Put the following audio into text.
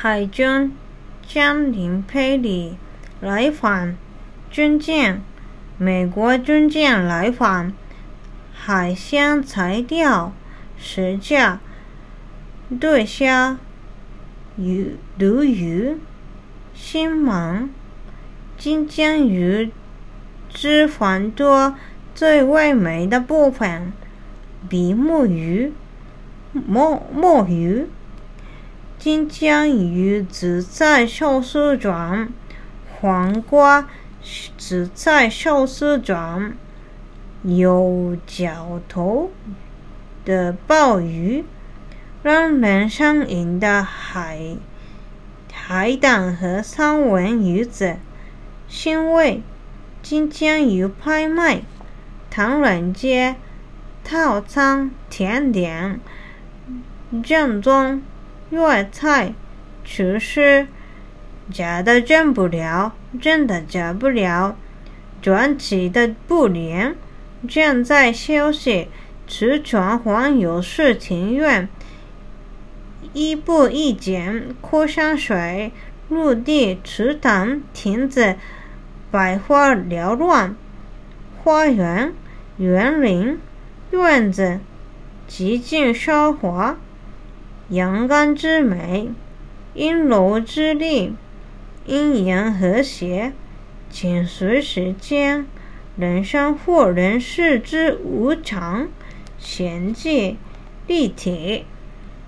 海军将领佩里来访，军舰，美国军舰来访，海鲜材料十架，对虾，鱼鲈鱼，新芒，金枪鱼，脂肪多，最味美的部分，比目鱼。墨墨鱼，金枪鱼紫菜寿司卷，黄瓜紫菜寿司卷，有脚头的鲍鱼，让人上瘾的海海胆和三文鱼子，腥味金枪鱼拍卖，唐人街套餐甜点。正宗。粤菜，厨师假的真不了，真的假不了。转起的不连，正在休息。瓷船环游世庭院，一步一景，枯山水，陆地池塘亭子，百花缭乱。花园、园林、院子，极尽奢华。阳刚之美，阴柔之力，阴阳和谐，紧随时间，人生或人世之无常，闲寂立体。